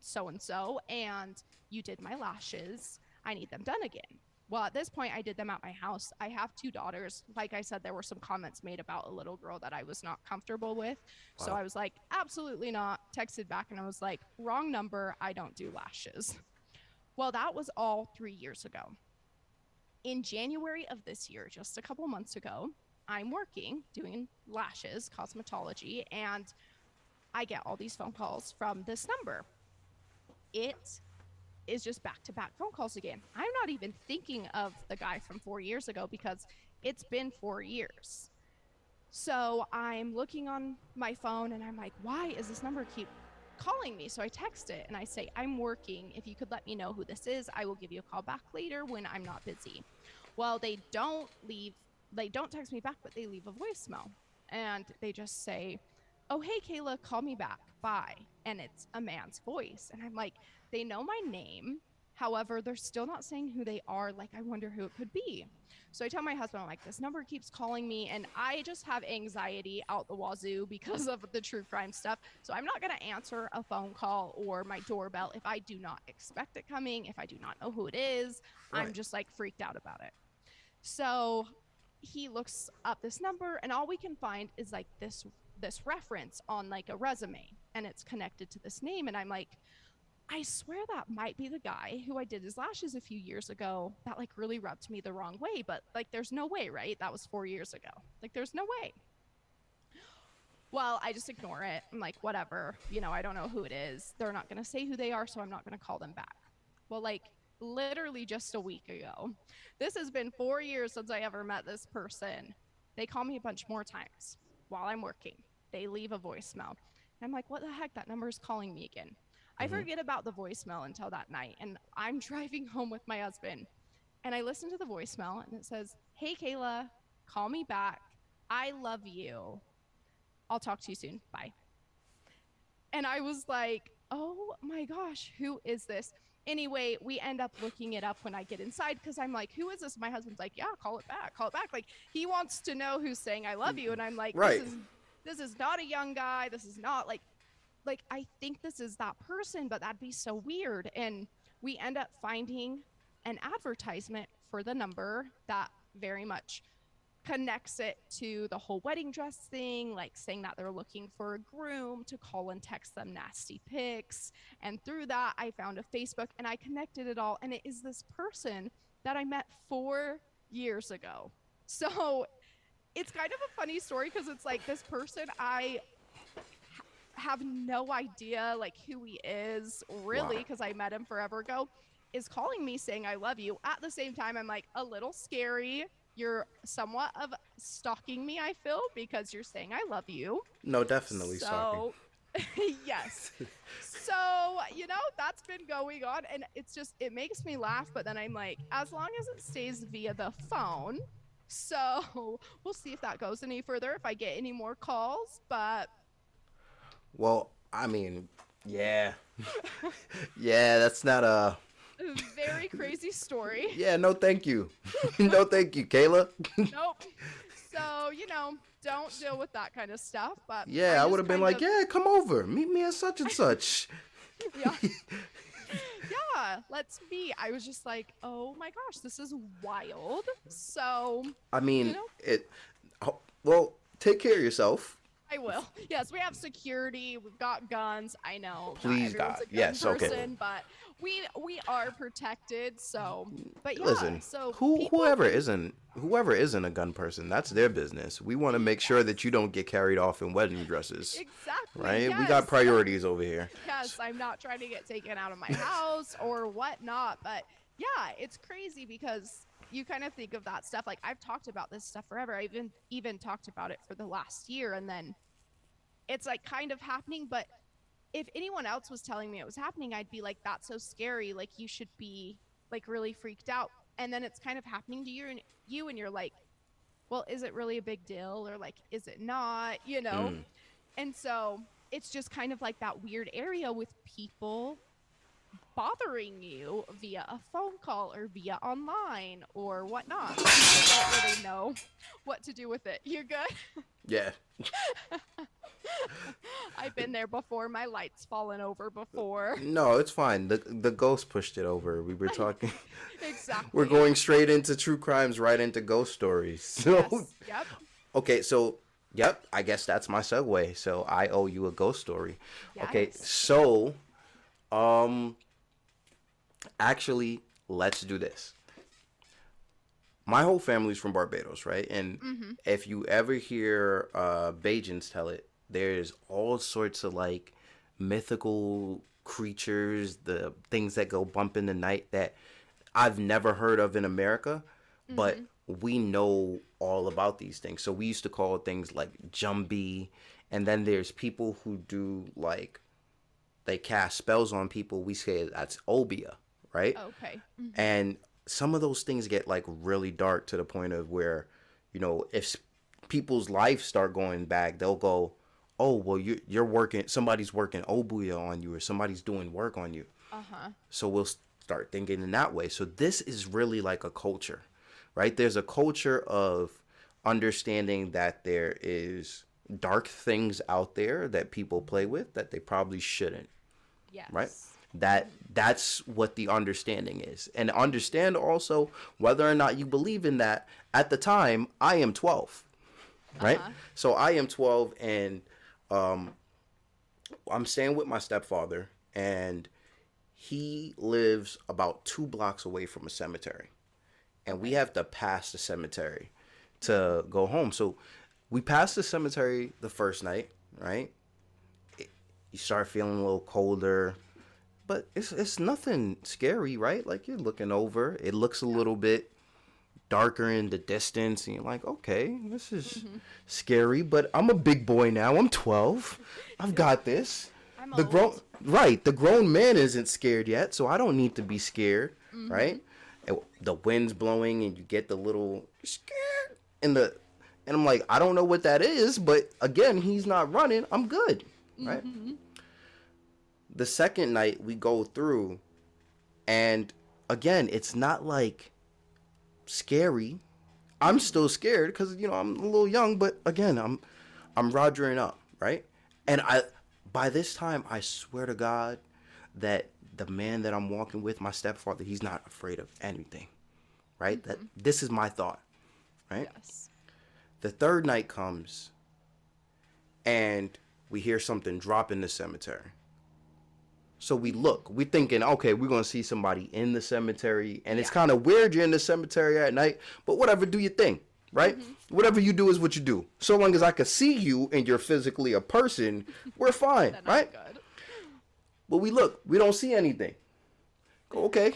Speaker 3: so and so, and you did my lashes. I need them done again. Well, at this point, I did them at my house. I have two daughters. Like I said, there were some comments made about a little girl that I was not comfortable with. Wow. So I was like, absolutely not. Texted back and I was like, wrong number. I don't do lashes. Well, that was all three years ago in January of this year, just a couple months ago, I'm working doing lashes, cosmetology, and I get all these phone calls from this number. It is just back to back phone calls again. I'm not even thinking of the guy from four years ago because it's been four years. So I'm looking on my phone and I'm like, why is this number keep calling me? So I text it and I say, I'm working. If you could let me know who this is, I will give you a call back later when I'm not busy. Well, they don't leave, they don't text me back, but they leave a voicemail and they just say, Oh, hey, Kayla, call me back. Bye. And it's a man's voice. And I'm like, they know my name. However, they're still not saying who they are. Like, I wonder who it could be. So I tell my husband, I'm like, this number keeps calling me, and I just have anxiety out the wazoo because of the true crime stuff. So I'm not going to answer a phone call or my doorbell if I do not expect it coming, if I do not know who it is. I'm just like freaked out about it. So he looks up this number, and all we can find is like this this reference on like a resume, and it's connected to this name. And I'm like, I swear that might be the guy who I did his lashes a few years ago. That like really rubbed me the wrong way, but like there's no way, right? That was four years ago. Like there's no way. Well, I just ignore it. I'm like, whatever. You know, I don't know who it is. They're not going to say who they are, so I'm not going to call them back. Well, like literally just a week ago, this has been four years since I ever met this person. They call me a bunch more times while I'm working. They leave a voicemail. And I'm like, what the heck? That number is calling me again. I
Speaker 2: Mhm.
Speaker 3: forget about the voicemail until that night. And I'm driving home with my husband. And I listen to the voicemail and it says, Hey, Kayla, call me back. I love you. I'll talk to you soon. Bye. And I was like, Oh my gosh, who is this? Anyway, we end up looking it up when I get inside because I'm like, Who is this? My husband's like, Yeah, call it back. Call it back. Like, he wants to know who's saying I love you. And I'm like,
Speaker 2: Right.
Speaker 3: This is, this is not a young guy. This is not like, like I think this is that person, but that'd be so weird. And we end up finding an advertisement for the number that very much connects it to the whole wedding dress thing, like saying that they're looking for a groom to call and text them nasty pics. And through that, I found a Facebook and I connected it all. And it is this person that I met four years ago. So it's kind of a funny story because it's like this person I have no idea like who he is really
Speaker 2: Wow.
Speaker 3: because I met him forever ago is calling me saying I love you. At the same time, I'm like a little scary. You're somewhat of stalking me, I feel, because you're saying I love you.
Speaker 2: No, definitely stalking.
Speaker 3: so, yes. So, you know, that's been going on and it's just it makes me laugh, but then I'm like, as long as it stays via the phone. So we'll see if that goes any further, if I get any more calls. But
Speaker 2: Well, I mean, yeah, yeah, that's not a.
Speaker 3: very crazy story.
Speaker 2: Yeah, no, thank you. no, thank you, Kayla.
Speaker 3: nope. So, you know, don't deal with that kind of stuff. But
Speaker 2: yeah,
Speaker 3: I'm
Speaker 2: I would have been like,
Speaker 3: of-
Speaker 2: yeah, come over, meet me at such and such.
Speaker 3: yeah. yeah, let's be. I was just like, oh my gosh, this is wild. So
Speaker 2: I mean,
Speaker 3: You know?
Speaker 2: it. Well, take care of yourself.
Speaker 3: I will. Yes, we have security. We've got guns. I know.
Speaker 2: Please, God. Yes, okay.
Speaker 3: But we we are protected. So, but yeah.
Speaker 2: Listen,
Speaker 3: so
Speaker 2: who
Speaker 3: people-
Speaker 2: whoever isn't whoever isn't a gun person, that's their business. We want to make sure that you don't get carried off in wedding dresses,
Speaker 3: Exactly.
Speaker 2: right? We got priorities over here.
Speaker 3: yes, I'm not trying to get taken out of my house or whatnot, but yeah, it's crazy because you kind of think of that stuff. Like I've talked about this stuff forever. I even even talked about it for the last year, and then it's like kind of happening. But if anyone else was telling me it was happening, I'd be like, "That's so scary. Like you should be like really freaked out." And then it's kind of happening to you, and you, and you're like, "Well, is it really a big deal, or like, is it not?" You know.
Speaker 2: Mm.
Speaker 3: And so it's just kind of like that weird area with people bothering you via a phone call or via online or whatnot. People don't really know what to do with it. You're good?
Speaker 2: Yeah.
Speaker 3: I've been there before. My light's fallen over before.
Speaker 2: No, it's fine. The the ghost pushed it over. We were talking.
Speaker 3: exactly.
Speaker 2: we're going straight into true crimes, right into ghost stories. So,
Speaker 3: Yes. Yep.
Speaker 2: okay, so yep, I guess that's my segue. So I owe you a ghost story. Okay, so um actually let's do this. my whole family's from Barbados, right? And
Speaker 3: Mm-hmm.
Speaker 2: if you ever hear uh Bajans tell it, there's all sorts of like mythical creatures, the things that go bump in the night that I've never heard of in America, but mm-hmm. we know all about these things. So we used to call things like Jumbi, and then there's people who do like they cast spells on people. We say that's Obeah, right?
Speaker 3: Okay. Mm-hmm.
Speaker 2: and some of those things get like really dark to the point of where you know if people's lives start going back they'll go oh well you're, you're working somebody's working obeah on you or somebody's doing work on you.
Speaker 3: Uh huh.
Speaker 2: so we'll start thinking in that way. So this is really like a culture right? There's a culture of understanding that there is dark things out there that people play with that they probably shouldn't
Speaker 3: Yes.
Speaker 2: right? That that's what the understanding is. And understand also whether or not you believe in that. At the time i am 12 right? So i am 12 and um i'm staying with my stepfather and he lives about two blocks away from a cemetery. And we have to pass the cemetery to go home. So we passed the cemetery the first night right? You start feeling a little colder but it's it's nothing scary right? Like you're looking over. It looks a little bit darker in the distance and you're like okay this is mm-hmm. scary but i'm a big boy now. I'm 12 i've got this.
Speaker 3: I'm
Speaker 2: the grown right the grown man isn't scared yet so i don't need to be scared mm-hmm. right? And the wind's blowing and you get the little scared and the and i'm like i don't know what that is but again he's not running. I'm good right? Mm-hmm. The second night we go through and again it's not like scary. I'm still scared because you know i'm a little young but again i'm i'm rogering up right? And i by this time i swear to god that the man that i'm walking with my stepfather he's not afraid of anything right? That mm-hmm. this is my thought right?
Speaker 3: Yes.
Speaker 2: the third night comes and we hear something drop in the cemetery. So we look, we thinking, okay, we're gonna see somebody in the cemetery, and it's kind of weird you're in the cemetery at night, but whatever, do your thing, right? Mm-hmm. Whatever you do is what you do. So long as I can see you and you're physically a person, we're fine, right?
Speaker 3: Good.
Speaker 2: But we look, we don't see anything. Okay,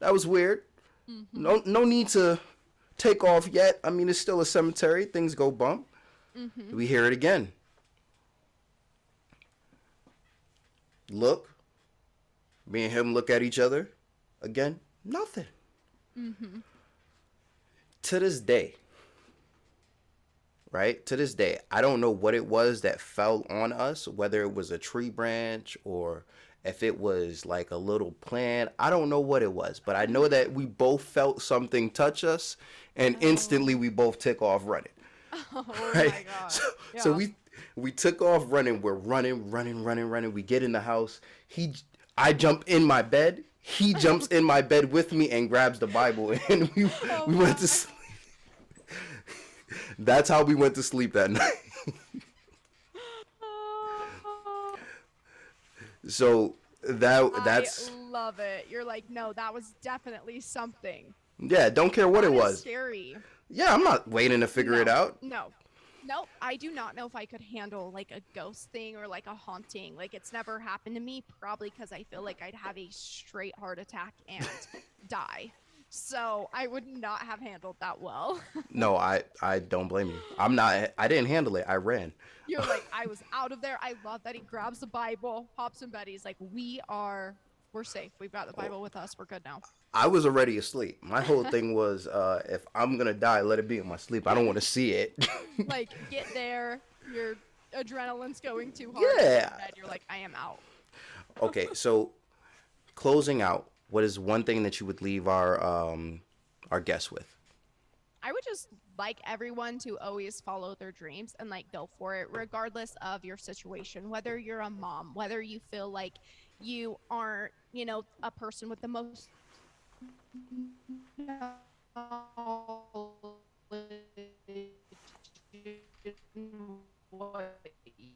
Speaker 2: that was weird. Mm-hmm. No, no need to take off yet. I mean, it's still a cemetery. Things go bump. Mm-hmm. We hear it again. Look. Me and him look at each other. Again, nothing. Mm-hmm. To this day, right? To this day, I don't know what it was that fell on us, whether it was a tree branch or if it was like a little plant. I don't know what it was, but I know that we both felt something touch us and oh. instantly we both took off running.
Speaker 3: Oh
Speaker 2: Right?
Speaker 3: my god.
Speaker 2: So, so we we took off running. We're running, running, running, running. We get in the house. He I jump in my bed. He jumps in my bed with me and grabs the Bible and we
Speaker 3: Oh,
Speaker 2: we went to
Speaker 3: oh.
Speaker 2: sleep. That's how we went to sleep that night. so that that's
Speaker 3: I love it. You're like, no, that was definitely something.
Speaker 2: yeah. Don't care what
Speaker 3: That
Speaker 2: it was.
Speaker 3: Scary.
Speaker 2: Yeah, I'm not waiting to figure it out.
Speaker 3: No. Nope. I do not know if I could handle like a ghost thing or like a haunting. Like it's never happened to me, probably because I feel like I'd have a straight heart attack and die. So I would not have handled that well.
Speaker 2: No, I I don't blame you. I'm not. I didn't handle it. I ran.
Speaker 3: You're like, I was out of there. I love that he grabs the Bible, hops in bed. He's like, we are, we're safe. We've got the Bible with us. We're good now.
Speaker 2: I was already asleep. My whole thing was, uh, if I'm gonna die, let it be in my sleep. I don't want to see it.
Speaker 3: Like, get there. Your adrenaline's going too hard.
Speaker 2: Yeah.
Speaker 3: You're like, I am out.
Speaker 2: okay, so closing out, what is one thing that you would leave our um our guests with?
Speaker 3: I would just like everyone to always follow their dreams and like go for it, regardless of your situation. Whether you're a mom, whether you feel like you aren't, you know, a person with the most what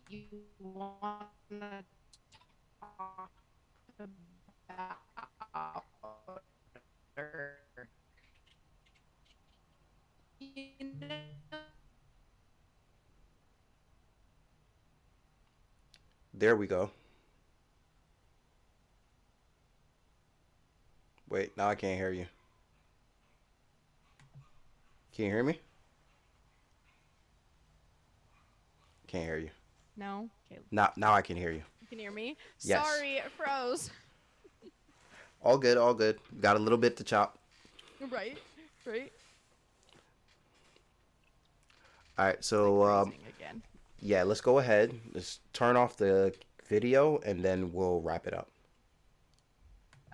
Speaker 3: you want to talk about.
Speaker 2: There we go. Wait, now I can't hear you. Can you hear me? Can't hear you.
Speaker 3: No. Okay,
Speaker 2: Now, now I can hear you.
Speaker 3: you can hear me.
Speaker 2: Yes.
Speaker 3: Sorry, it froze.
Speaker 2: All good, all good. Got a little bit to chop.
Speaker 3: right. Right.
Speaker 2: All right, so um,
Speaker 3: again.
Speaker 2: yeah, let's go ahead. Let's turn off the video and then we'll wrap it up.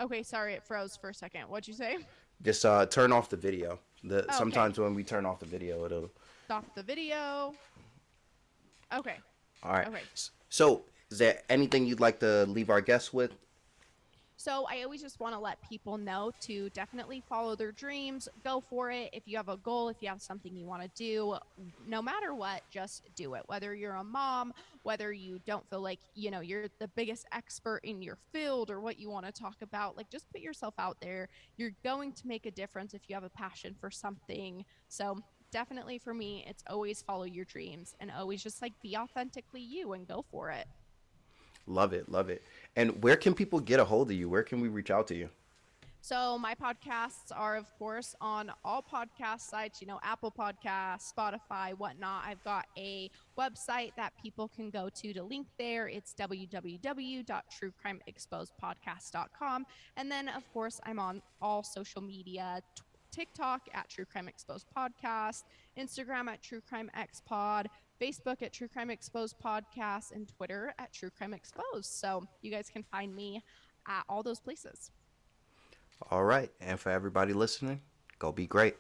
Speaker 3: Okay, sorry, it froze for a second. What'd you say?
Speaker 2: Just uh, turn off the video. The
Speaker 3: okay.
Speaker 2: sometimes when we turn off the video, it'll.
Speaker 3: Stop the video. Okay.
Speaker 2: All right.
Speaker 3: Okay.
Speaker 2: So, is there anything you'd like to leave our guests with?
Speaker 3: So I always just want to let people know to definitely follow their dreams, go for it. If you have a goal, if you have something you want to do, no matter what, just do it. Whether you're a mom, whether you don't feel like, you know, you're the biggest expert in your field or what you want to talk about, like just put yourself out there. You're going to make a difference if you have a passion for something. So definitely for me, it's always follow your dreams and always just like be authentically you and go for it.
Speaker 2: Love it, love it. And where can people get a hold of you? Where can we reach out to you?
Speaker 3: So my podcasts are, of course, on all podcast sites. You know, Apple Podcasts, Spotify, whatnot. I've got a website that people can go to to link there. It's www.truecrimeexposedpodcast.com. And then, of course, I'm on all social media. TikTok at True Crime Exposed Podcast, Instagram at True Crime X Pod, Facebook at True Crime Exposed Podcast, and Twitter at True Crime Exposed. So you guys can find me at all those places.
Speaker 2: All right. And for everybody listening, go be great.